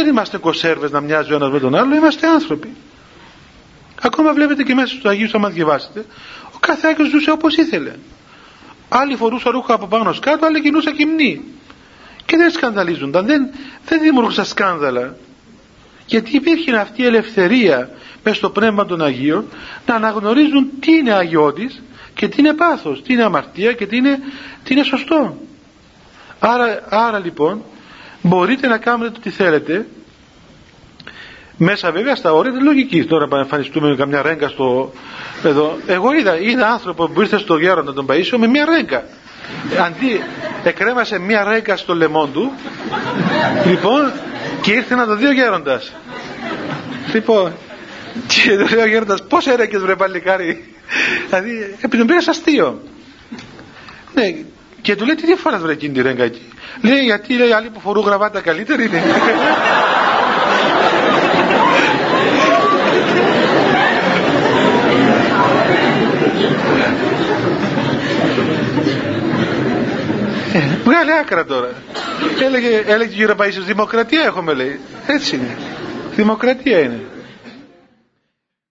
δεν είμαστε κοσέρβες να μοιάζει ο ένας με τον άλλο, είμαστε άνθρωποι. Ακόμα βλέπετε και μέσα στους Αγίους άμα διαβάσετε, ο κάθε Άγιος ζούσε όπως ήθελε. Άλλοι φορούσαν ρούχα από πάνω κάτω, άλλοι κινούσαν κυμνή. Και δεν σκανδαλίζονταν, δεν, δεν δημιουργούσαν σκάνδαλα. Γιατί υπήρχε αυτή η ελευθερία μέσα στο πνεύμα των Αγίων να αναγνωρίζουν τι είναι αγιώτης και τι είναι πάθος, τι είναι αμαρτία και τι είναι, τι είναι σωστό. Άρα, άρα λοιπόν μπορείτε να κάνετε το τι θέλετε. Μέσα βέβαια στα όρια της λογικής. Τώρα να εμφανιστούμε με καμιά ρέγγα στο εδώ. Εγώ είδα, είδα άνθρωπο που ήρθε στο γέρο να τον παΐσω με μια ρέγγα αντί εκρέμασε μια ρέγγα στο λαιμό του λοιπόν και ήρθε να το δει ο γέροντας. Λοιπόν και το λέει ο γέροντας πώς έρεκες βρε παλικάρι. Δηλαδή επειδή τον πήρες αστείο. Ναι και του λέει τι διαφοράς βρε εκείνη τη ρέγγα εκεί λέει γιατί λέει άλλοι που φορούν γραβάτα καλύτερη είναι Βγάλε άκρα τώρα. Έλεγε, έλεγε γύρω πάει δημοκρατία έχουμε λέει. Έτσι είναι. Δημοκρατία είναι.